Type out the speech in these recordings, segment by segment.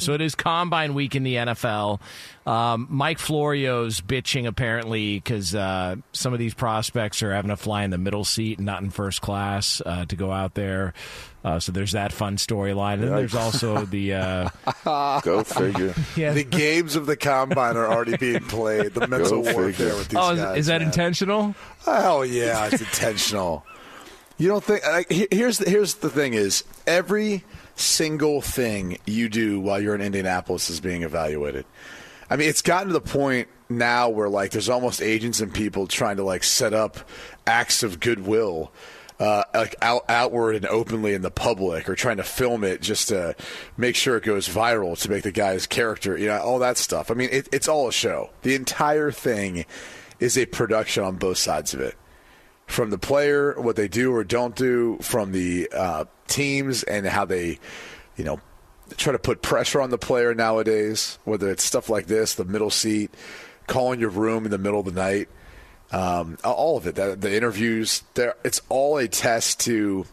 So it is combine week in the NFL. Um, Mike Florio's bitching apparently because uh, some of these prospects are having to fly in the middle seat and not in first class uh, to go out there. Uh, so there's that fun storyline. And then there's also the uh, Go figure. yeah. The games of the combine are already being played. The mental Go warfare figure. with these oh, is, guys. is that man. intentional? Oh yeah, it's intentional. You don't think? Like, here's the, here's the thing: is every single thing you do while you're in Indianapolis is being evaluated. I mean, it's gotten to the point now where like there's almost agents and people trying to like set up acts of goodwill. Uh, like out, outward and openly in the public, or trying to film it just to make sure it goes viral to make the guy's character, you know, all that stuff. I mean, it, it's all a show. The entire thing is a production on both sides of it from the player, what they do or don't do, from the uh, teams and how they, you know, try to put pressure on the player nowadays. Whether it's stuff like this, the middle seat, calling your room in the middle of the night, um, all of it. The, the interviews, it's all a test to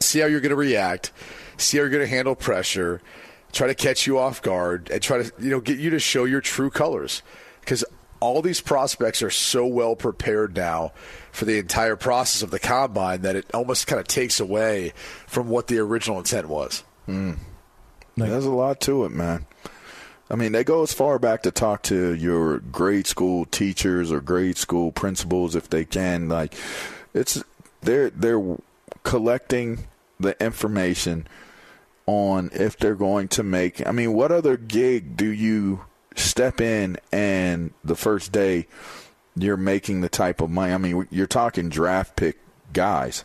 see how you're going to react, see how you're going to handle pressure, try to catch you off guard, and try to you know get you to show your true colors. Because all these prospects are so well prepared now for the entire process of the combine that it almost kind of takes away from what the original intent was. Hmm. There's a lot to it, man. I mean, they go as far back to talk to your grade school teachers or grade school principals if they can. Like, it's they're they're collecting the information on if they're going to make. I mean, what other gig do you step in and the first day you're making the type of money? I mean, you're talking draft pick guys.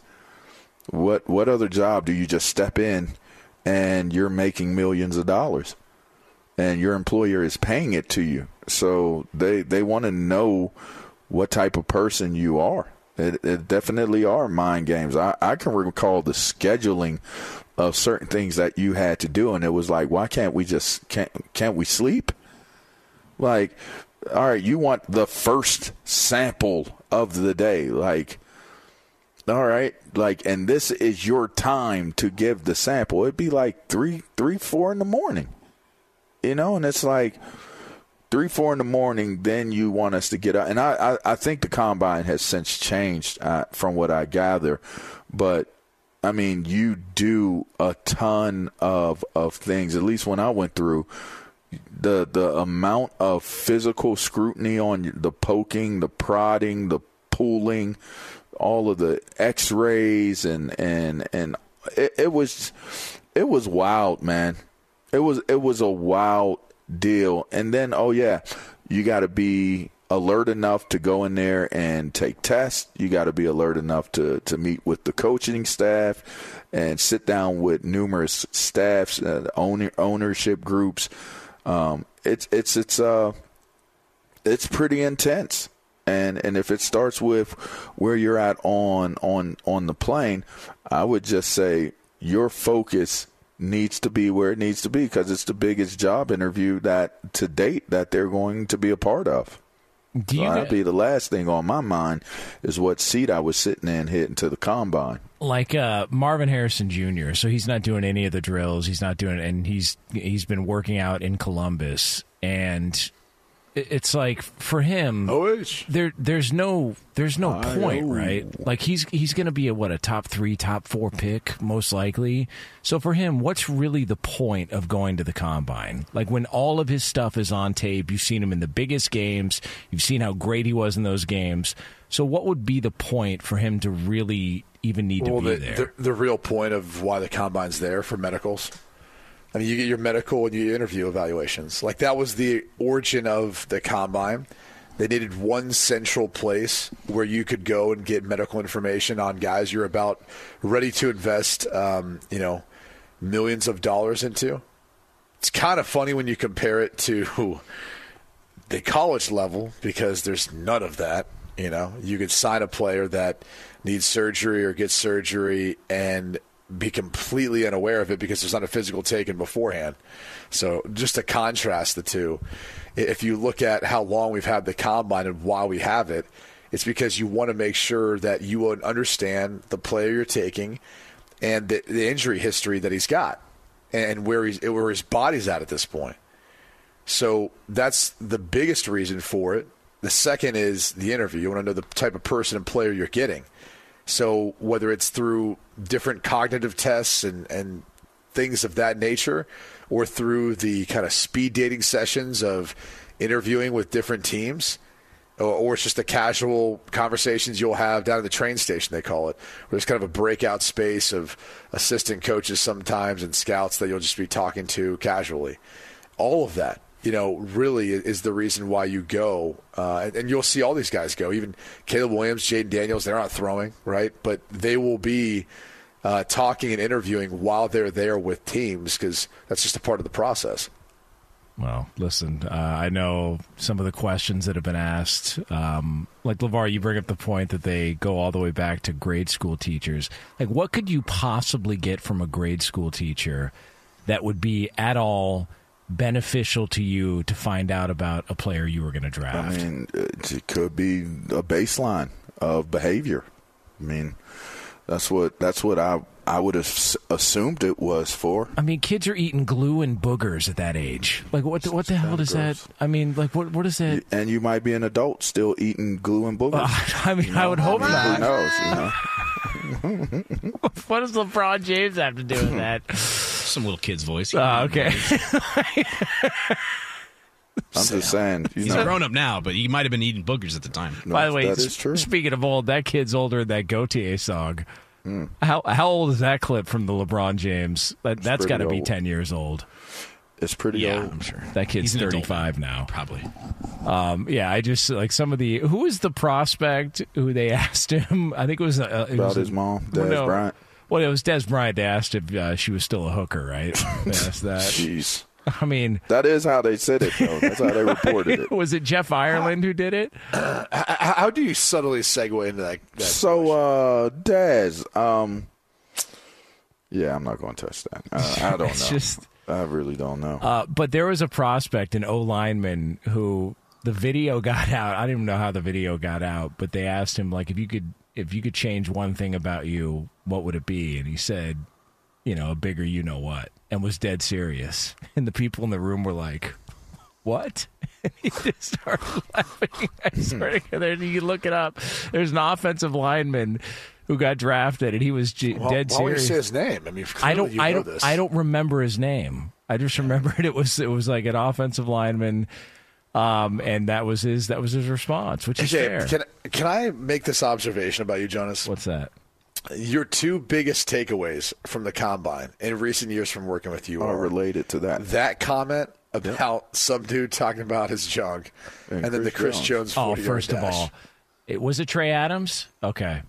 What what other job do you just step in and you're making millions of dollars and your employer is paying it to you? So they they want to know what type of person you are. It, it definitely are mind games. I, I can recall the scheduling of certain things that you had to do, and it was like, why can't we just can't can't we sleep? Like, all right, you want the first sample of the day, like all right like and this is your time to give the sample. It'd be like three three four in the morning you know and it's like three four in the morning then you want us to get up. And i i, I think the combine has since changed uh, from what i gather. But i mean you do a ton of of things. At least when i went through the the amount of physical scrutiny on the poking the prodding the pulling all of the x-rays and and and it, it was it was wild man. It was it was a wild deal. And then oh yeah you got to be alert enough to go in there and take tests. You got to be alert enough to to meet with the coaching staff and sit down with numerous staffs uh, owner ownership groups um it's it's it's uh it's pretty intense and and if it starts with where you're at on on on the plane, I would just say your focus needs to be where it needs to be because it's the biggest job interview that to date that they're going to be a part of. Do so that'd be the last thing on my mind is what seat I was sitting in heading to the combine. like uh, Marvin Harrison Jr. So he's not doing any of the drills. He's not doing, and he's he's been working out in Columbus, and it's like for him, there there's no there's no point, right? Like he's he's going to be a what a top three, top four pick most likely. So for him, what's really the point of going to the combine? Like when all of his stuff is on tape, you've seen him in the biggest games, you've seen how great he was in those games. So what would be the point for him to really even need well, to be the, there? The, the real point of why the combine's there for medicals. I mean, you get your medical and your interview evaluations. Like that was the origin of the combine. They needed one central place where you could go and get medical information on guys you're about ready to invest, um, you know, millions of dollars into. It's kind of funny when you compare it to the college level because there's none of that. You know, you could sign a player that needs surgery or gets surgery and be completely unaware of it because there's not a physical taken beforehand. So just to contrast the two, if you look at how long we've had the combine and why we have it, it's because you want to make sure that you understand the player you're taking and the, the injury history that he's got and where he's where his body's at at this point. So that's the biggest reason for it. The second is the interview. You want to know the type of person and player you're getting. So whether it's through different cognitive tests and, and things of that nature, or through the kind of speed dating sessions of interviewing with different teams, or, or it's just the casual conversations you'll have down at the train station, they call it, there's kind of a breakout space of assistant coaches sometimes and scouts that you'll just be talking to casually. All of that, you know, really is the reason why you go. Uh, and, you'll see all these guys go. Even Caleb Williams, Jayden Daniels, they're not throwing, right? But they will be uh, talking and interviewing while they're there with teams because that's just a part of the process. Well, listen, uh, I know some of the questions that have been asked. Um, like LeVar, you bring up the point that they go all the way back to grade school teachers. Like, what could you possibly get from a grade school teacher that would be at all beneficial to you to find out about a player you were going to draft? I mean, it could be a baseline of behavior. I mean, that's what that's what I I would have assumed it was for. I mean, kids are eating glue and boogers at that age. Like, what? The, what the hell does that? I mean, like, what? What is that? And you might be an adult still eating glue and boogers. I mean, I would hope Who not. knows? You know? What does LeBron James have to do with that? Some little kid's voice. Oh, okay. I'm just saying. You He's know, a grown up now, but he might have been eating boogers at the time. By the way, that s- is true. speaking of old, that kid's older than that Gotye song. Hmm. How how old is that clip from the LeBron James? That, that's got to be ten years old. It's pretty Yeah, old. I'm sure. That kid's He's an adult thirty five now. Probably. Um, yeah, I just like some of the who was the prospect who they asked him. I think it was uh, it About was his mom, well, Dez no. Bryant. Well, it was Dez Bryant. They asked if uh, she was still a hooker, right? They asked that. Jeez. I mean, That is how they said it, though. That's how they reported it. was it Jeff Ireland who did it? H- How do you subtly segue into that? that So, uh, Daz, um, yeah, I'm not going to touch that. Uh, I don't know. Just I really don't know. Uh, but there was a prospect, an O lineman, who the video got out. I don't even know how the video got out, but they asked him like if you could if you could change one thing about you, what would it be? And he said, you know, a bigger you know what, and was dead serious. And the people in the room were like, "What?" And he just started laughing. I swear to you look it up. There's an offensive lineman who got drafted, and he was g- Well, dead why don't you serious. say his name? I mean, I don't. you I know don't. this. I don't remember his name. I just remembered it was it was like an offensive lineman, um, and that was his that was his response, which is Okay, fair. can can I make this observation about you, Jonas? What's that? Your two biggest takeaways from the combine in recent years from working with you Are are related to that. that comment about some dude talking about his junk, and, And then the Chris Chris Jones. Oh, 40-yard first of all, it was it Trey Adams. Okay,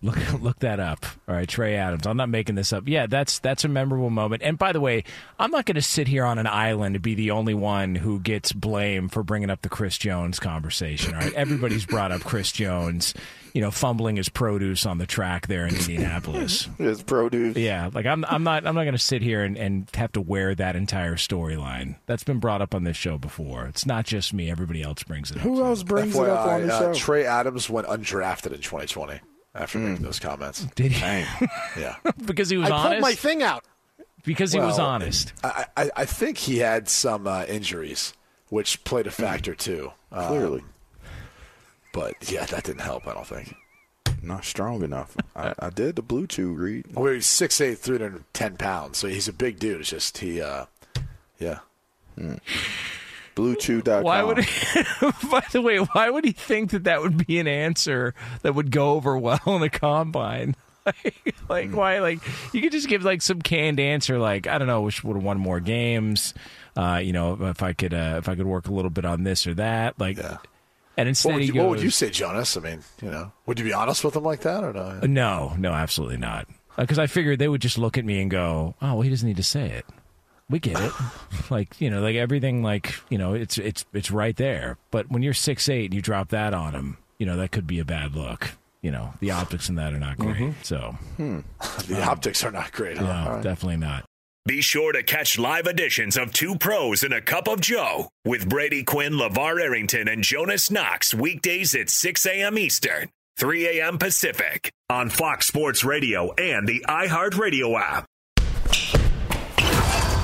Look, look that up. All right, Trey Adams. I'm not making this up. Yeah, that's that's a memorable moment. And by the way, I'm not going to sit here on an island and be the only one who gets blamed for bringing up the Chris Jones conversation. All right, everybody's brought up Chris Jones, you know, fumbling his produce on the track there in Indianapolis. His produce. Yeah, like I'm, I'm not, I'm not going to sit here and, and have to wear that entire storyline. That's been brought up on this show before. It's not just me. Everybody else brings it up. Who else brings it up on the uh, show? Trey Adams went undrafted in 2020 after making those comments. Did he? Yeah, because he was I honest. pulled my thing out. because he was Well, honest. I, I, I think he had some uh, injuries, which played a factor too. Um, Clearly, but yeah, that didn't help. I don't think. not strong enough. I, I did the BlueChew read. Well, he's 6'8", 310 pounds, so he's a big dude. It's just he, uh, yeah. BlueChew.com. Why would he, by the way, why would he think that that would be an answer that would go over well in a combine? Like, like why? Like, you could just give like some canned answer, like I don't know, wish would have won more games. Uh, you know, if I could, uh, if I could work a little bit on this or that, like, Yeah. and instead What would, you, goes, what would you say, Jonas? I mean, you know, would you be honest with him like that or no? No, no, absolutely not. Because I figured they would just look at me and go, "Oh, well, he doesn't need to say it. We get it. like you know, like everything, like you know, it's it's it's right there. But when you're six eight and you drop that on him, you know, that could be a bad look. You know, the optics in that are not great. Mm-hmm. So, hmm. The um, optics are not great. Huh? no, All right. definitely not. Be sure to catch live editions of Two Pros and a Cup of Joe with Brady Quinn, LeVar Arrington, and Jonas Knox weekdays at 6 a.m. Eastern, 3 a.m. Pacific on Fox Sports Radio and the iHeartRadio app.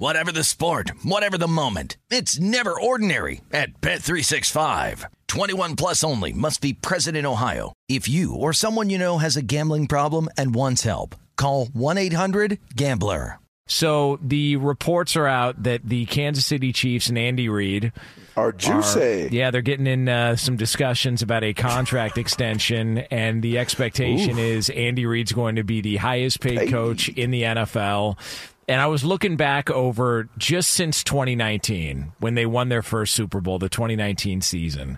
Whatever the sport, whatever the moment, it's never ordinary at Bet365. 21 plus only must be present in Ohio. If you or someone you know has a gambling problem and wants help, call 1-800-GAMBLER. So the reports are out that the Kansas City Chiefs and Andy Reid Are juicy. yeah, they're getting in uh, some discussions about a contract extension, and the expectation is Andy Reid's going to be the highest paid coach in the NFL. And I was looking back over just since 2019 when they won their first Super Bowl, the 2019 season.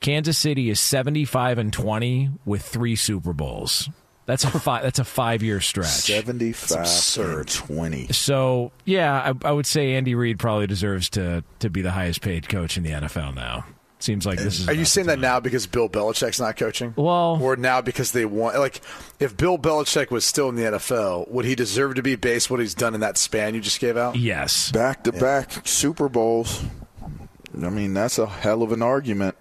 Kansas City is 75 and 20 with three Super Bowls. That's a five. That's a five-year stretch. 75 and 20. So yeah, I, I would say Andy Reid probably deserves to to be the highest paid coach in the NFL now. Seems like this is. Are you saying that now because Bill Belichick's not coaching? Well, or now because they want like if Bill Belichick was still in the NFL, would he deserve to be based what he's done in that span you just gave out? Yes. Back to back Super Bowls. I mean, that's a hell of an argument.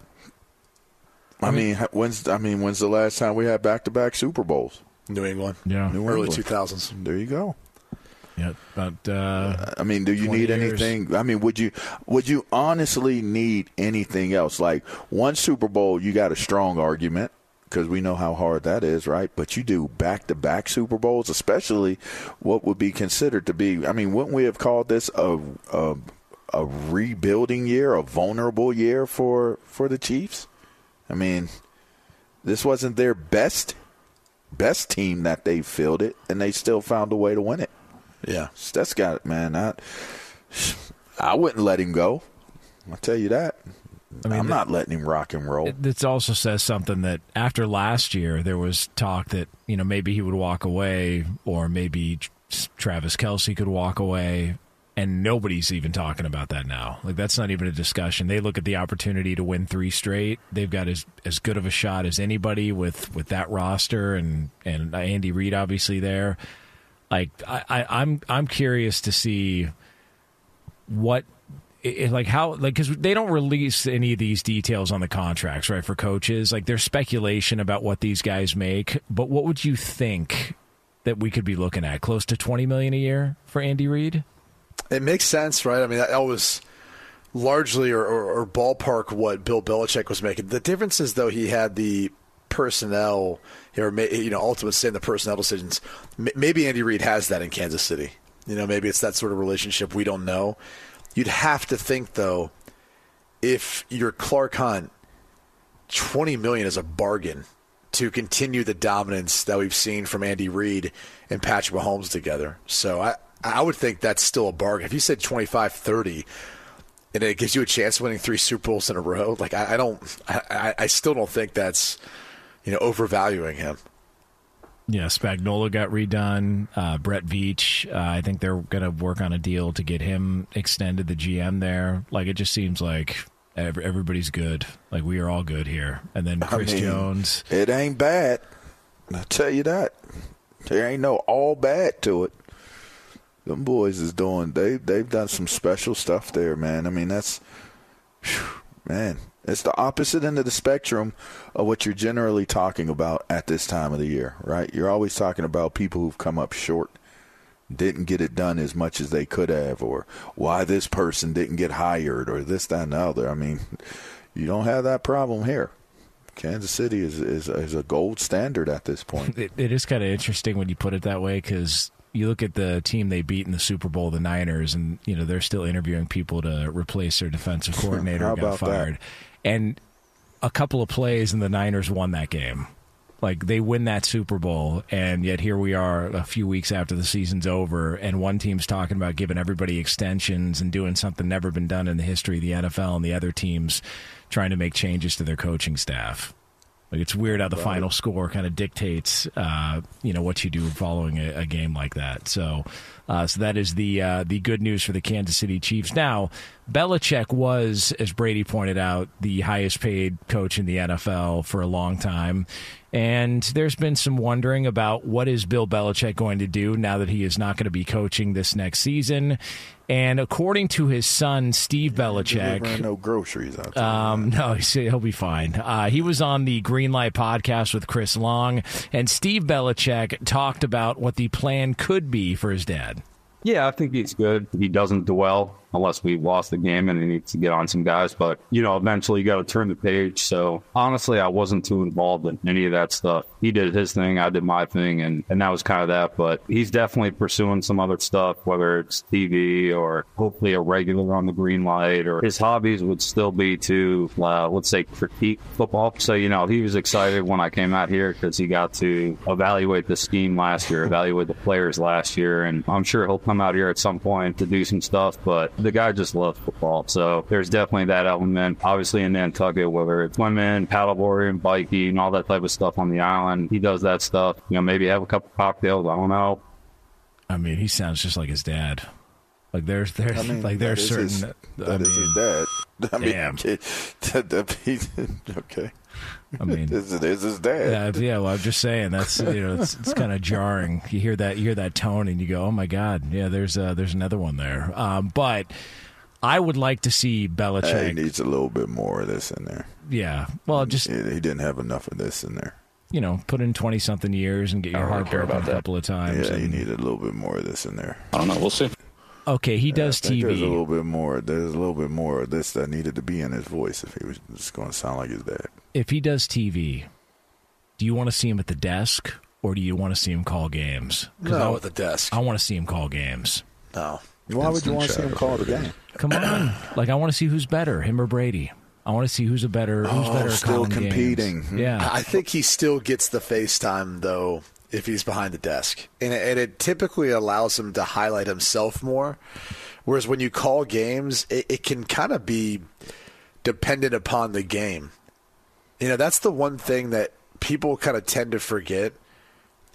I mean, when's I mean, when's the last time we had back to back Super Bowls? New England. Yeah. New Early 2000s. There you go. Yeah, but uh, I mean, do you need years. anything? I mean, would you would you honestly need anything else? Like one Super Bowl, you got a strong argument because we know how hard that is, right? But you do back to back Super Bowls, especially what would be considered to be. I mean, wouldn't we have called this a a, a rebuilding year, a vulnerable year for for the Chiefs? I mean, this wasn't their best best team that they fielded, and they still found a way to win it. Yeah. That's got it, man. I, I wouldn't let him go. I'll tell you that. I mean, the- not letting him rock and roll. This also says something that after last year, there was talk that you know maybe he would walk away, or maybe Travis Kelce could walk away, and nobody's even talking about that now. Like that's not even a discussion. They look at the opportunity to win three straight. They've got as as good of a shot as anybody with with that roster, and and Andy Reid obviously there. Like I, I I'm I'm curious to see what it, like how like because they don't release any of these details on the contracts right for coaches like there's speculation about what these guys make but what would you think that we could be looking at close to 20 million a year for andy reid It makes sense, right? I mean, that, that was largely or, or, or ballpark what Bill Belichick was making. The difference is, though, he had the personnel, or you know, ultimate say in the personnel decisions. Maybe Andy Reid has that in Kansas City. You know, maybe it's that sort of relationship. We don't know. You'd have to think, though, if you're Clark Hunt, twenty million is a bargain to continue the dominance that we've seen from Andy Reid and Patrick Mahomes together. So I, I would think that's still a bargain. If you said 25, 30, and it gives you a chance of winning three Super Bowls in a row, like I, I don't, I, I- I still don't think that's, you know, overvaluing him. yeah Spagnuolo got redone uh, brett veach uh, i think they're going to work on a deal to get him extended the gm there like it just seems like ev- everybody's good like we are all good here and then chris I mean, jones It ain't bad. I tell you that. There ain't no all bad to it. Them boys is doing they they've done some special stuff there, man. I mean that's phew, man. It's the opposite end of the spectrum of what you're generally talking about at this time of the year, right? You're always talking about people who've come up short, didn't get it done as much as they could have, or why this person didn't get hired, or this, that, and the other. I mean, you don't have that problem here. Kansas City is is, is a gold standard at this point. it, it is kind of interesting when you put it that way because you look at the team they beat in the Super Bowl, the Niners, and you know they're still interviewing people to replace their defensive coordinator who got about that? And a couple of plays and the Niners won that game. Like they win that Super Bowl, and yet here we are a few weeks after the season's over, and one team's talking about giving everybody extensions and doing something never been done in the history of the NFL, and the other team's trying to make changes to their coaching staff. Like it's weird how the final score kind of dictates, uh, you know, what you do following a, a game like that. So, uh, so that is the uh, the good news for the Kansas City Chiefs. Now, Belichick was, as Brady pointed out, the highest paid coach in the NFL for a long time, and there's been some wondering about what is Bill Belichick going to do now that he is not going to be coaching this next season. And according to his son, Steve Belichick, no groceries out um, no, he'll be fine. Uh, he was on the Greenlight podcast with Chris Long, and Steve Belichick talked about what the plan could be for his dad. Yeah, I think he's good. He doesn't dwell unless we lost the game and he needs to get on some guys. But, you know, eventually you got to turn the page. So honestly, I wasn't too involved in any of that stuff. He did his thing, I did my thing, and, and that was kind of that. But he's definitely pursuing some other stuff, whether it's TV or hopefully a regular on the green light, or his hobbies would still be to, uh, let's say, critique football. So, you know, he was excited when I came out here because he got to evaluate the scheme last year, evaluate the players last year. And I'm sure he'll come out here at some point to do some stuff. But the guy just loves football. So there's definitely that element. Obviously in Nantucket, whether it's swimming, paddleboarding, biking, all that type of stuff on the island, he does that stuff. You know, maybe have a couple cocktails. I don't know. I mean, he sounds just like his dad. Like there's there's I mean, like there's that is certain his, I that is mean, his dad. I mean, damn. that- that- he- okay. I mean, this is, this is his dad. Yeah, yeah. Well, I'm just saying that's you know it's, it's kind of jarring. You hear that you hear that tone and you go, oh my god, yeah. There's uh, there's another one there. Um, but I would like to see Hey, he needs a little bit more of this in there. yeah. Well, just He, he didn't have enough of this in there. you know, put in twenty something years and get your I don't heart really broken about a that. couple of times. Yeah, he and- needed a little bit more of this in there. I don't know. We'll see. okay, he Yeah, does I think There's a little bit more. There's a little bit more of this that needed to be in his voice if he was just going to sound like his dad. If he does TV, do you want to see him at the desk or do you want to see him call games? No, I, at the desk. I want to see him call games. No. Why would you want to see him call the game? Come on, like I want to see who's better, him or Brady. I want to see who's a better, who's Oh, better still calling games. competing. Hmm. Yeah, I think he still gets the FaceTime though if he's behind the desk, and it, and it typically allows him to highlight himself more. Whereas when you call games, it, it can kind of be dependent upon the game. You know, that's the one thing that people kind of tend to forget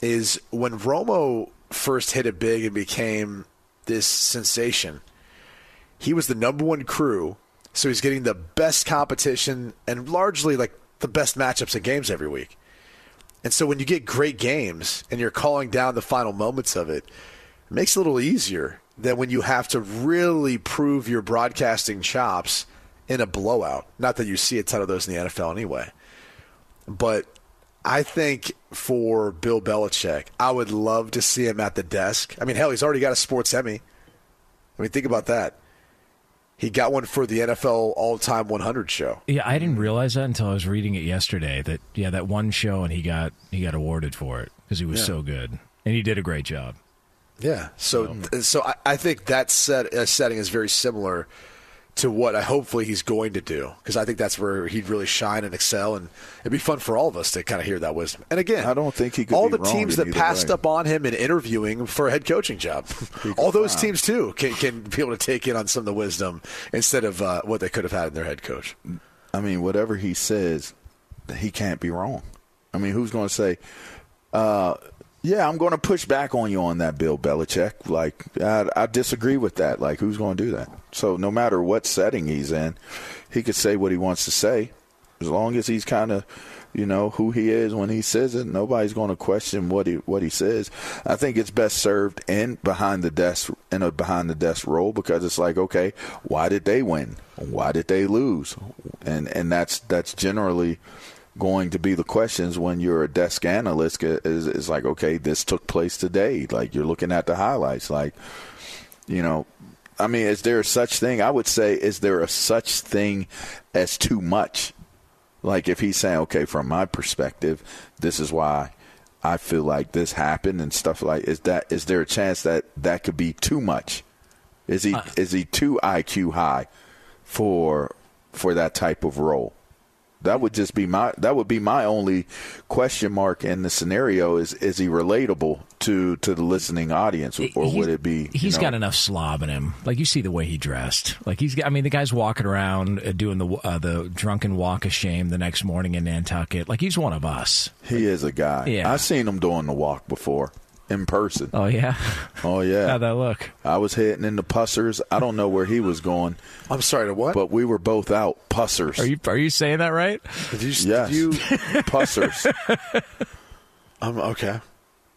is when Romo first hit it big and became this sensation. He was the number one crew, so he's getting the best competition and largely like the best matchups and games every week. And so when you get great games and you're calling down the final moments of it, it makes it a little easier than when you have to really prove your broadcasting chops in a blowout. Not that you see a ton of those in the NFL anyway. But I think for Bill Belichick, I would love to see him at the desk. I mean, hell, he's already got a sports Emmy. I mean, think about that. He got one for the NFL All Time 100 show. yeah. I didn't realize that until I was reading it yesterday. That yeah, that one show and he got he got awarded for it because he was Yeah. so good and he did a great job. Yeah. So, so I, I think that set uh, setting is very similar to what I hopefully he's going to do because I think that's where he'd really shine and excel, and it'd be fun for all of us to kind of hear that wisdom. And again, I don't think he could all the teams that passed way. up on him in interviewing for a head coaching job, all those teams too can can be able to take in on some of the wisdom instead of uh, what they could have had in their head coach. I mean, whatever he says, he can't be wrong. I mean, who's going to say, uh, yeah, I'm going to push back on you on that, Bill Belichick? Like, I, I disagree with that. Like, who's going to do that? So, no matter what setting he's in, he could say what he wants to say. As long as he's kind of, you know, who he is when he says it, nobody's going to question what he what he says. I think it's best served in behind the desk in a behind the desk role because it's like, okay, why did they win? Why did they lose? And and that's that's generally going to be the questions when you're a desk analyst is is like, okay, this took place today. Like you're looking at the highlights, like you know. I mean, is there such thing? I would say, is there a such thing as too much? Like if he's saying, okay, from my perspective, this is why I feel like this happened and stuff like is that is there a chance that that could be too much? Is he is he too IQ high for for that type of role? That would just be my that would be my only question mark in the scenario is is he relatable to to the listening audience or He's- would it be He's know, got enough slob in him. Like you see the way he dressed. Like he's. I mean, the guy's walking around uh, doing the uh, the drunken walk of shame the next morning in Nantucket. Like he's one of us. He is a guy. Yeah. I've seen him doing the walk before in person. Oh yeah. Oh yeah. How'd that look? I was hitting into pussers. I don't know where he was going. I'm sorry to what? But we were both out pussers. Are you are you saying that right? Did you? Yes. Did you pussers? um, okay.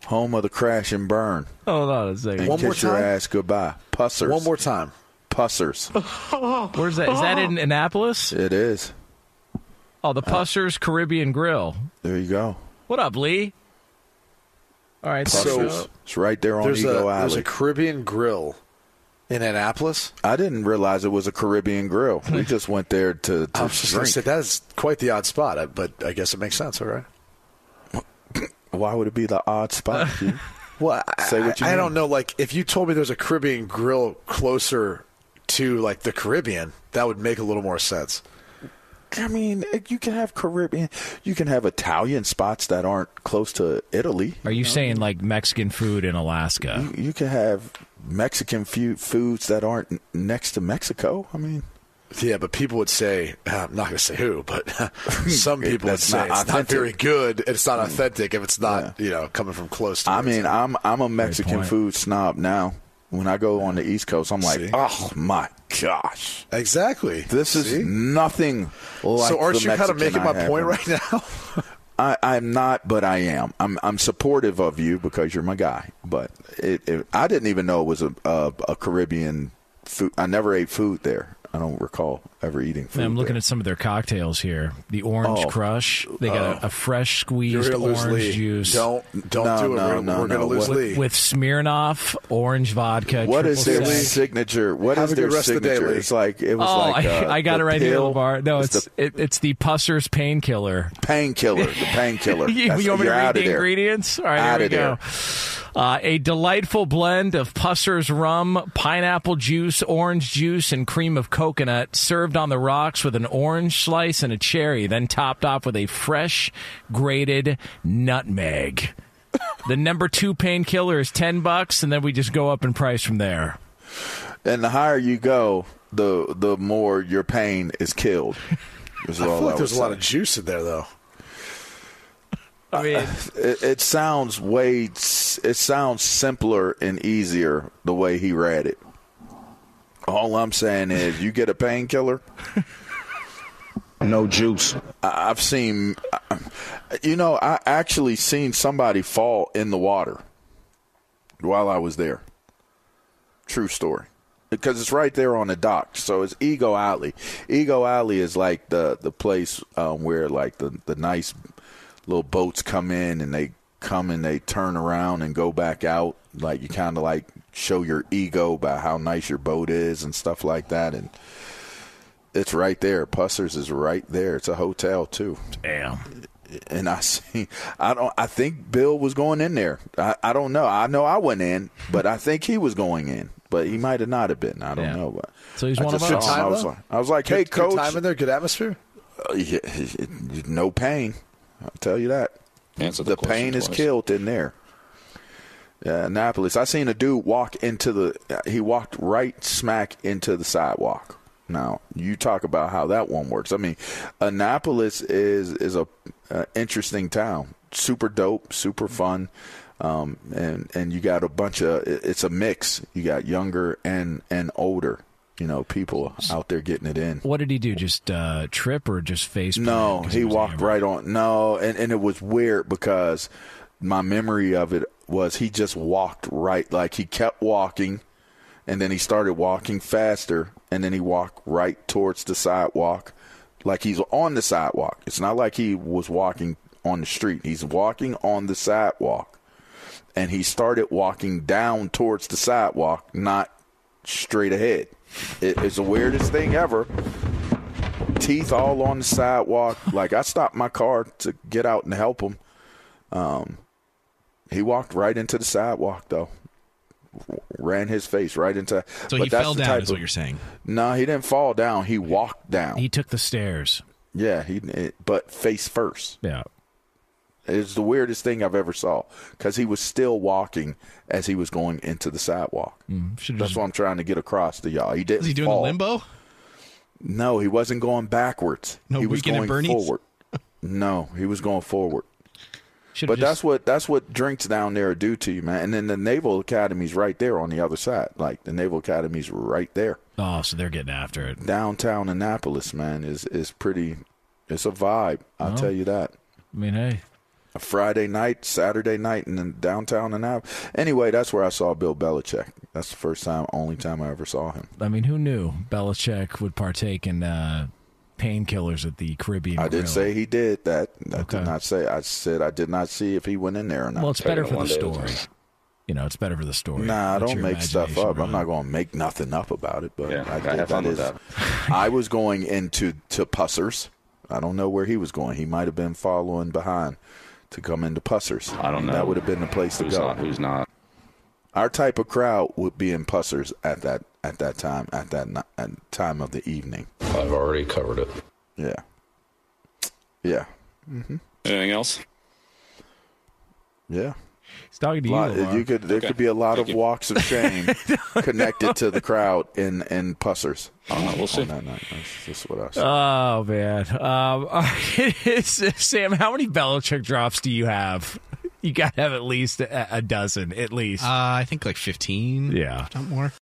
Home of the crash and burn. Hold on a second. And One more kiss your time? ass goodbye. Pussers. One more time. Pussers. Where's that? Is that in Annapolis? It is. Oh, the Pusser's Caribbean Grille. There you go. What up, Lee? All right, Puzzles. so it's right there on There's Ego a, there's a Caribbean grill in Annapolis. I didn't realize it was a Caribbean grill. We hmm. just went there to, to I was just drink. to say that is quite the odd spot, but I guess it makes sense. All right. Why would it be the odd spot? Hugh? Well, Say what you I, I don't know. Like, if you told me there's a Caribbean grill closer to like the Caribbean, that would make a little more sense. I mean, you can have Caribbean, you can have Italian spots that aren't close to Italy. are you saying like Mexican food in Alaska? You, you can have Mexican fu- foods that aren't next to Mexico. I mean, Yeah, but people would say, uh, I'm not going to say who, but some people would say not it's not very good. It's not mm. authentic if it's not, you know, coming from close to. I mean. I'm I'm a Mexican food snob now. When I go on the East Coast, I'm like, See? oh my gosh, exactly. this is See? nothing like so aren't you kind of making I my point right now? I, I'm not, but I am. I'm I'm supportive of you because you're my guy. But it, it, I didn't even know it was a, a a Caribbean food. I never ate food there. I don't recall ever eating food. I'm looking there. at some of their cocktails here. The Orange Oh. Crush. They got a, a fresh squeezed going to lose orange Lee. juice. Don't don't No, do it. no, we're no, we're no. going to lose What- Lee. with Smirnoff, orange vodka. What is their sec. signature? What Have is their rest of the day, signature? It's like it was Oh, like I, uh, I got the it right here, pill. LeVar. No, it's the it, it's the Pusser's painkiller. painkiller. The painkiller. you, That's- you want me to read the there. ingredients? All right, Out here we go. Uh, a delightful blend of Pusser's rum, pineapple juice, orange juice, and cream of coconut, served on the rocks with an orange slice and a cherry, then topped off with a fresh grated nutmeg. the number two painkiller is ten bucks, and then we just go up in price from there. And the higher you go, the the more your pain is killed. Is I feel like I there's would a lot of juice in there, though. I mean, uh, It, it sounds way. It sounds simpler and easier the way he read it. All I'm saying is, you get a painkiller. No juice. I- I've seen, you know, I actually seen somebody fall in the water while I was there. True story. Because it's right there on the dock, so it's Ego Alley. Ego Alley is like the the place um, where like the the nice little boats come in and they come and they turn around and go back out. Like you kind of like show your ego by how nice your boat is and stuff like that. And it's right there. Pussers is right there. It's a hotel too. damn. And I see. I don't. I think Bill was going in there. I, I don't know. I know I went in, but I think he was going in. But he might have not have been. I don't Yeah. know. But So he's I one of just us? I was like, I was like, hey, Good- coach. Good time in there, good atmosphere. Uh, yeah, no pain. I'll tell you that. Answer the the question pain is twice. killed in there. Yeah, Annapolis. I seen a dude walk into the. He walked right smack into the sidewalk. Now you talk about how that one works. I mean, Annapolis is is a, a interesting town. Super dope, super fun, um, and and you got a bunch of. It's a mix. You got younger and and older. You know, people out there getting it in. What did he do? Just uh, trip or just face? No, 'cause he walked right on. No, and, and it was weird because my memory of it was he just walked right, like he kept walking, and then he started walking faster, and then he walked right towards the sidewalk, like he's on the sidewalk. It's not like he was walking on the street. He's walking on the sidewalk, and he started walking down towards the sidewalk, not straight ahead. It, it's the weirdest thing ever teeth all on the sidewalk. Like I stopped my car to get out and help him. Um, he walked right into the sidewalk though. Ran his face right into. So but he that's fell the down, is of- what you're saying. No, he didn't fall down. He walked down. He took the stairs. yeah, he it, but face first. Yeah. It's the weirdest thing I've ever saw because he was still walking as he was going into the sidewalk. Mm, That's just- what I'm trying to get across to y'all. He didn't. Is he doing fall. the limbo? No, he wasn't going backwards. No he was going forward. No, he was going forward. Should've But just- that's what that's what drinks down there do to you, man. And then the Naval Academy's right there on the other side. Like the Naval Academy's right there. Oh, so they're getting after it. Downtown Annapolis, man, is is pretty. It's a vibe. I'll Oh. tell you that. I mean, hey, A Friday night, Saturday night, in the downtown Annapolis. Anyway, that's where I saw Bill Belichick. That's the first time, only time I ever saw him. I mean, who knew Belichick would partake in uh, painkillers at the Caribbean. I didn't say he did that. I Okay. did not say. I said I did not see if he went in there or not. Well, it's better for the One day at a story. time. You know, it's better for the story. Nah, I don't make stuff imagination up. I'm not going to make nothing up about it. But Yeah, I I did, have fun that with that. I was going into to Pussers. I don't know where he was going. He might have been following behind to come into Pussers. I don't know. That would have been the place to go. not? Who's not? Our type of crowd would be in Pussers at that at that time at that ni- at time of the evening. I've already covered it. Yeah. Yeah. Mm-hmm. Anything else? Yeah. He's talking to you. Lot- Lamar. you could there Okay. could be a lot Thank of you. walks of shame connected to the crowd in in Pussers. Uh, we'll see. That night. That's just what I said. Oh man, um, Sam, how many Belichick drops do you have? You got to have at least a, a dozen, at least. Uh, I think like 15. yeah. Not more.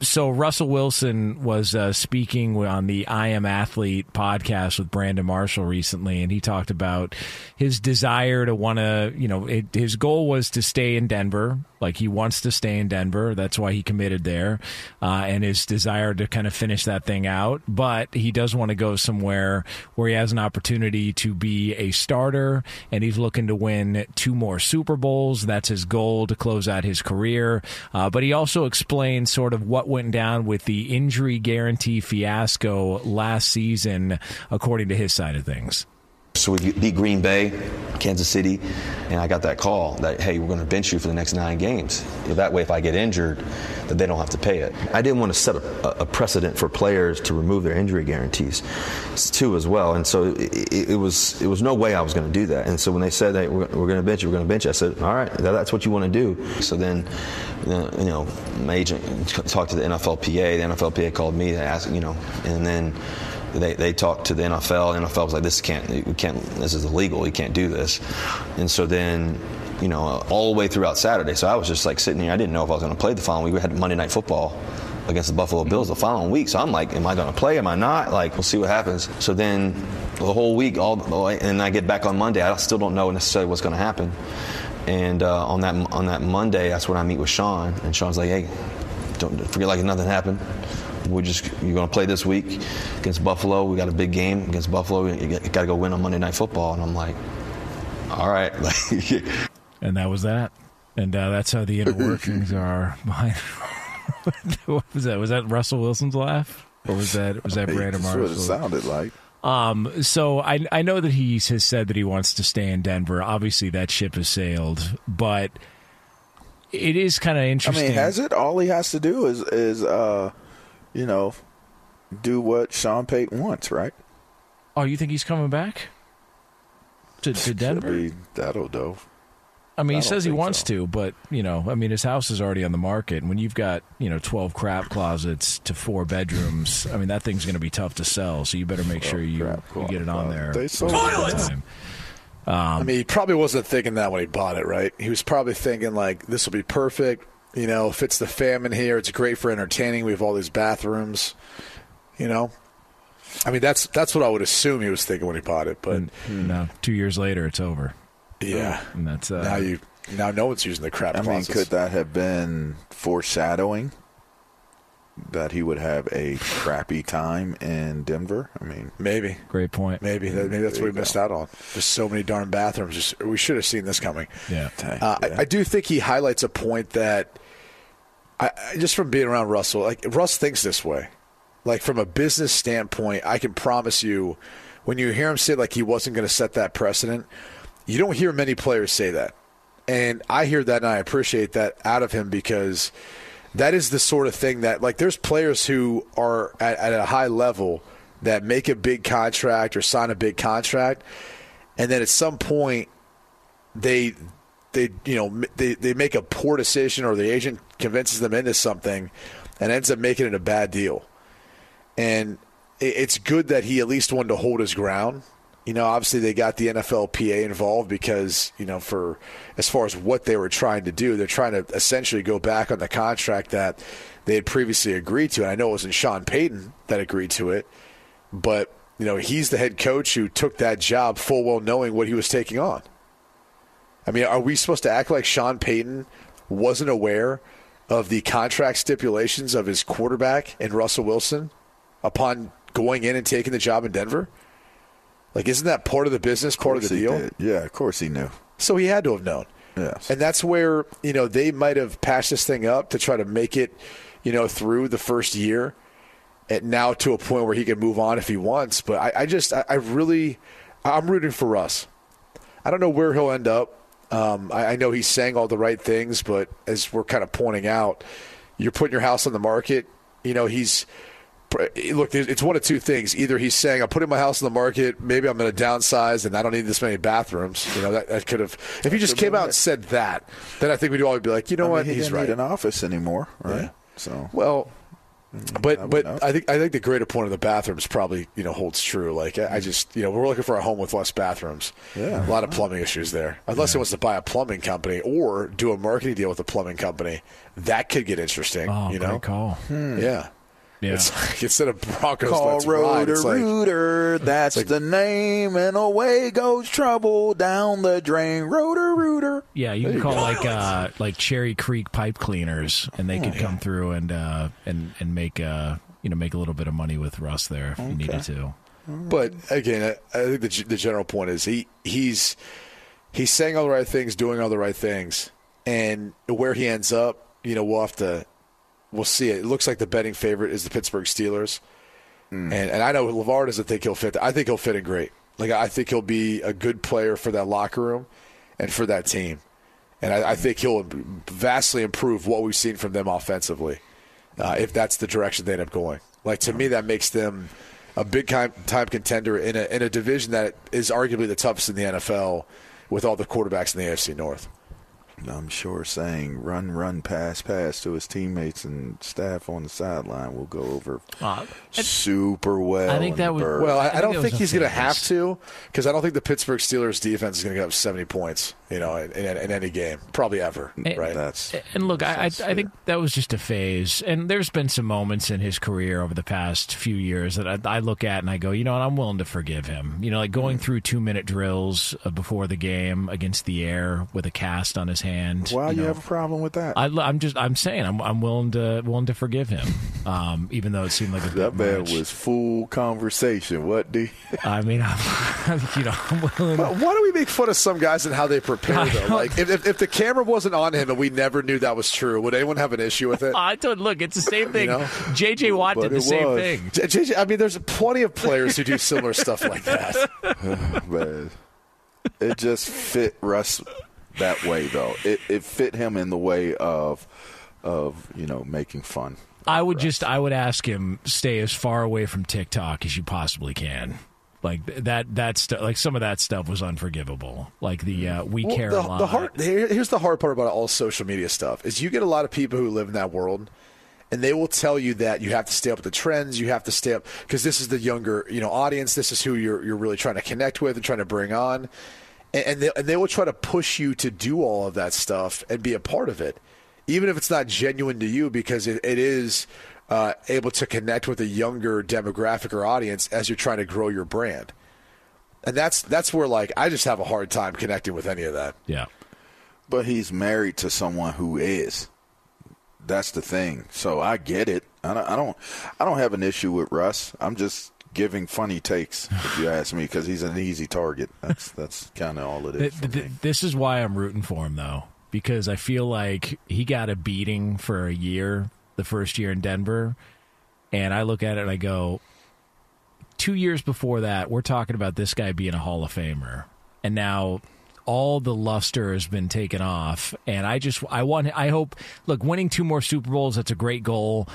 So Russell Wilson was uh, speaking on the I Am Athlete podcast with Brandon Marshall recently, and he talked about his desire to want to, you know, it, his goal was to stay in Denver. Like he wants to stay in Denver. That's why he committed there, uh, and his desire to kind of finish that thing out. But he does want to go somewhere where he has an opportunity to be a starter, and he's looking to win two more Super Bowls. That's his goal to close out his career. Uh, but he also explained sort of what went down with the injury guarantee fiasco last season, according to his side of things. So we beat Green Bay, Kansas City, and I got that call that, hey, we're going to bench you for the next nine games. That way, if I get injured, that they don't have to pay it. I didn't want to set a, a precedent for players to remove their injury guarantees too as well. And so it, it, was it was no way I was going to do that. And so when they said that we're, we're going to bench you, we're going to bench you, I said, all right, that's what you want to do. So then, you know, my agent talked to the NFLPA. The NFLPA called me to ask, you know, and then they, they talked to the NFL. The NFL was like, "This can't, we can't. This is illegal. You can't do this." And so then, you know, all the way throughout Saturday. So I was just like sitting here. I didn't know if I was going to play the following week. We had Monday Night Football against the Buffalo Bills the following week. So I'm like, "Am I going to play? Am I not?" Like, we'll see what happens. So then, the whole week, all and I get back on Monday. I still don't know necessarily what's going to happen. And uh, on that on that Monday, that's when I meet with Sean, and Sean's like, "Hey, don't forget like nothing happened." We just you're going to play this week against Buffalo. We got a big game against Buffalo. You got to go win on Monday Night Football. And I'm like, all right. and that was that. And uh, that's how the inner workings are behind. what was that? Was that Russell Wilson's laugh, or was that was that Brandon That's Marshall? what it sounded like. Um, so I I know that he has said that he wants to stay in Denver. Obviously, that ship has sailed, but it is kind of interesting. I mean, has it? All he has to do is is uh, you know, do what Sean Payton wants, right? Oh, you think he's coming back to to Denver? Be, that'll do. I mean, I he says he think wants to, but you know, I mean, his house is already on the market. And when you've got you know twelve crap closets to four bedrooms, I mean, that thing's going to be tough to sell. So you better make sure you, you get it on there. They sold before it. the time. Um, I mean, he probably wasn't thinking that when he bought it, right? He was probably thinking like, "This will be perfect." You know, fits the famine here. It's great for entertaining. We have all these bathrooms. You know, I mean, that's that's what I would assume he was thinking when he bought it. But no, two years later, it's over. yeah, and that's uh, now you now no one's using the crap I mean, could that have been foreshadowing that he would have a crappy time in Denver? I mean, maybe. Great point. Maybe that, maybe that's what you we missed out on. There's so many darn bathrooms. Just we should have seen this coming. Yeah. Uh, I, I do think he highlights a point that I, I just from being around Russell, like Russ thinks this way. Like from a business standpoint, I can promise you, when you hear him say like he wasn't going to set that precedent, you don't hear many players say that, and I hear that and I appreciate that out of him because that is the sort of thing that like there's players who are at, at a high level that make a big contract or sign a big contract, and then at some point they they you know they, they make a poor decision or the agent convinces them into something and ends up making it a bad deal. And it's good that he at least wanted to hold his ground you know obviously they got the nflpa involved because you know for as far as what they were trying to do they're trying to essentially go back on the contract that they had previously agreed to and i know it wasn't sean payton that agreed to it but you know he's the head coach who took that job full well knowing what he was taking on I mean, are we supposed to act like Sean Payton wasn't aware of the contract stipulations of his quarterback and Russell Wilson upon going in and taking the job in Denver? Like, isn't that part of the business, part of the deal? did. Yeah, of course he knew. So he had to have known. Yes. And that's where, you know, they might have patched this thing up to try to make it, you know, through the first year and now to a point where he can move on if he wants. But I, I just, I, I really, I'm rooting for Russ. I don't know where he'll end up. Um, I, I know he's saying all the right things, but as we're kind of pointing out, you're putting your house on the market. You know, he's look. It's one of two things. Either he's saying, "I'm putting my house on the market. Maybe I'm going to downsize, and I don't need this many bathrooms." You know, that, that could have. If he just came out and said that, then I think we'd all be like, "You know I mean, what? he he's didn't right." need an office anymore, right? Yeah. So Well, but but know. I think I think the greater point of the bathrooms probably you know holds true. Like I I just you know we're looking for a home with less bathrooms. Yeah. a lot of plumbing issues there. Unless he wants to buy a plumbing company or do a marketing deal with a plumbing company, that could get interesting. Oh, you great know, call. Hmm. yeah. Yeah. It's like, instead of Broncos, Call let's ride. It's like, Rooter, that's the name, and away goes trouble down the drain. Roto-Rooter. Yeah, you There can you call go. like uh, like Cherry Creek pipe cleaners, and they could come through and uh, and and make uh, you know make a little bit of money with Russ there if you needed to. But again, I, I think the, the general point is he he's he's saying all the right things, doing all the right things, and where he ends up, you know, we'll have to we'll see it. It looks like the betting favorite is the Pittsburgh Steelers, and and I know LeVar doesn't think he'll fit. I think he'll fit in great. Like I think he'll be a good player for that locker room and for that team. and I, I think he'll vastly improve what we've seen from them offensively, uh, if that's the direction they end up going. Like to me, that makes them a big time time contender in a in a division that is arguably the toughest in the NFL with all the quarterbacks in the AFC North. I'm sure saying run, run, pass, pass to his teammates and staff on the sideline will go over Uh, super well. I think that the would- bird. Well, I, I I, don't it think he's going to have to because I don't think the Pittsburgh Steelers defense is going to get up 70 points, you know, in, in, in any game, probably ever, right? That's And look, I, I, I think that was just a phase. And there's been some moments in his career over the past few years that I, I look at and I go, you know what, I'm willing to forgive him. You know, like Mm. going through two minute drills uh, before the game against the air with a cast on his hand. Why you know. have a problem with that? I, am just I'm saying I'm I'm willing to willing to forgive him, um, even though it seemed like a that man much. was full conversation. What do? I mean, I'm, you know, I'm willing. But why do we make fun of some guys and how they prepare, though? Like, if, if, if the camera wasn't on him and we never knew that was true, would anyone have an issue with it? I told look, it's the same thing. know? J.J. Watt But did the same was. thing. JJ, I mean, there's plenty of players who do similar stuff like that. man. It just fit Russ that way, though. It, it fit him in the way of of you know making fun. I would just I would ask him stay as far away from TikTok as you possibly can. Like that that stuff like some of that stuff was unforgivable. Like the uh, we Well, care the, a lot. The hard, here's the hard part about all social media stuff is you get a lot of people who live in that world, and they will tell you that you have to stay up with the trends. You have to stay up because this is the younger you know audience. This is who you're you're really trying to connect with and trying to bring on, and, and they and they will try to push you to do all of that stuff and be a part of it, even if it's not genuine to you because it, it is. Uh, able to connect with a younger demographic or audience as you're trying to grow your brand, and that's that's where like I just have a hard time connecting with any of that. yeah. But he's married to someone who is. That's the thing. So I get it. I don't. I don't, I don't have an issue with Russ. I'm just giving funny takes, if you ask me, because he's an easy target. That's that's kind of all it is. Th- for th- me. this is why I'm rooting for him though, because I feel like he got a beating for a year, the first year in Denver, and I look at it and I go, two years before that, we're talking about this guy being a Hall of Famer, and now all the luster has been taken off, and I just I want I hope look winning two more Super Bowls that's a great goal.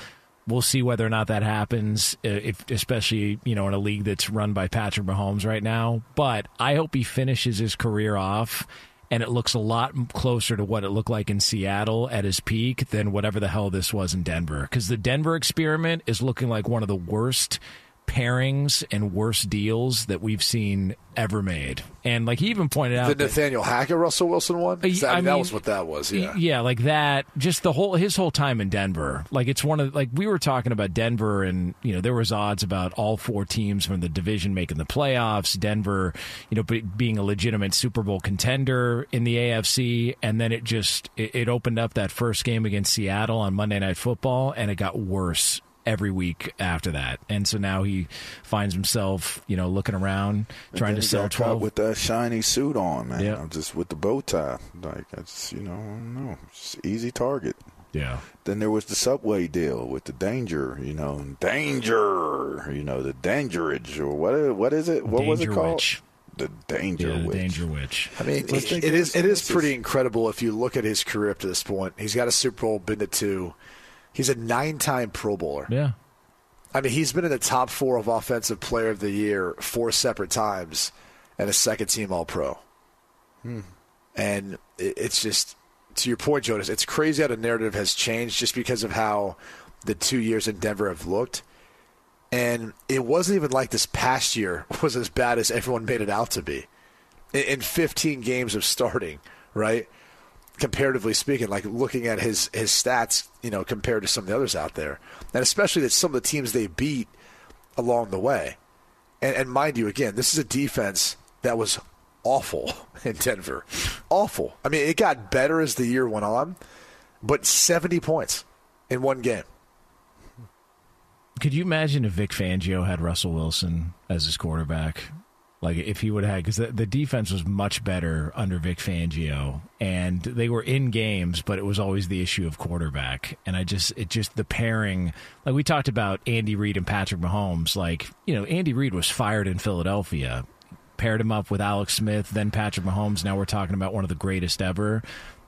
We'll see whether or not that happens, uh, if especially you know in a league that's run by Patrick Mahomes right now. But I hope he finishes his career off, and it looks a lot closer to what it looked like in Seattle at his peak than whatever the hell this was in Denver. Because the Denver experiment is looking like one of the worst pairings and worst deals that we've seen ever made. And like he even pointed out The that- Nathaniel Hackett Russell Wilson one. Uh, I I mean, that was what that was. Yeah. yeah, like that. Just the whole his whole time in Denver. Like it's one of like we were talking about Denver, and you know there was odds about all four teams from the division making the playoffs. Denver, you know, be, being a legitimate Super Bowl contender in the AFC, and then it just it, it opened up that first game against Seattle on Monday Night Football, and it got worse every week after that. And so now he finds himself, you know, looking around And trying to he sell got twelve. with that shiny suit on, man. Yeah. Just with the bow tie. Like that's you know, I don't know, just easy target. yeah. Then there was the subway deal with the danger, you know, danger, you know, the dangerage or what? What is it? What was it called? Witch. The danger Yeah, the witch. Dangerwich. I mean, it, it it is to it is pretty incredible if you look at his career up to this point. He's got a Super Bowl, been to two. He's a nine-time Pro Bowler. Yeah. I mean, he's been in the top four of Offensive Player of the Year four separate times, and a second-team All-Pro. Hmm. And it's just to your point, Jonas. It's crazy how the narrative has changed just because of how the two years in Denver have looked. And it wasn't even like this past year was as bad as everyone made it out to be. In, in 15 games of starting, right? Comparatively speaking, like looking at his his stats, you know, compared to some of the others out there, and especially that some of the teams they beat along the way. And, and mind you, again, this is a defense that was awful in Denver, awful. I mean, it got better as the year went on, but 70 points in one game. Could you imagine if Vic Fangio had Russell Wilson as his quarterback? Like if he would have because the, the defense was much better under Vic Fangio, and they were in games, but it was always the issue of quarterback. And I just, it just the pairing, like we talked about Andy Reid and Patrick Mahomes. Like you know, Andy Reid was fired in Philadelphia, paired him up with Alex Smith, then Patrick Mahomes. Now we're talking about one of the greatest ever.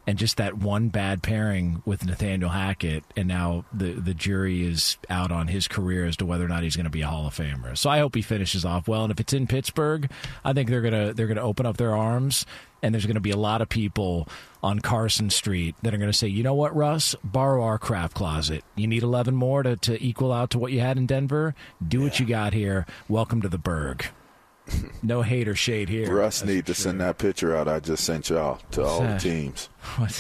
And just that one bad pairing with Nathaniel Hackett, and now the the jury is out on his career as to whether or not he's going to be a Hall of Famer. So I hope he finishes off well. And if it's in Pittsburgh, I think they're gonna they're gonna open up their arms, and there's going to be a lot of people on Carson Street that are going to say, you know what, Russ, borrow our craft closet. You need eleven more to to equal out to what you had in Denver. Do what you got here. Welcome to the Burgh. No hate or shade here. Russ need to send that picture out I just sent y'all to What's all that? the teams. What?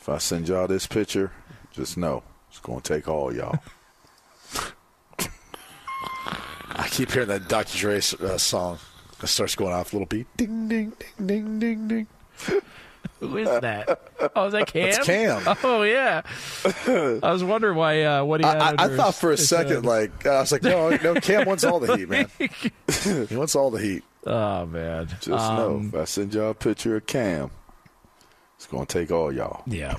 If I send y'all this picture, just know it's going to take all y'all. I keep hearing that Dr. Dre uh, song. It starts going off a little beat. Ding, ding, ding, ding, ding, ding. Who is that? Oh, is that Cam? That's Cam. Oh yeah. I was wondering why uh, what he had. I, I, I thought for a second, head. like, I was like, no, no, Cam wants all the heat, man. he wants all the heat. Oh man. Just know Um, if I send y'all a picture of Cam, it's going to take all y'all. Yeah.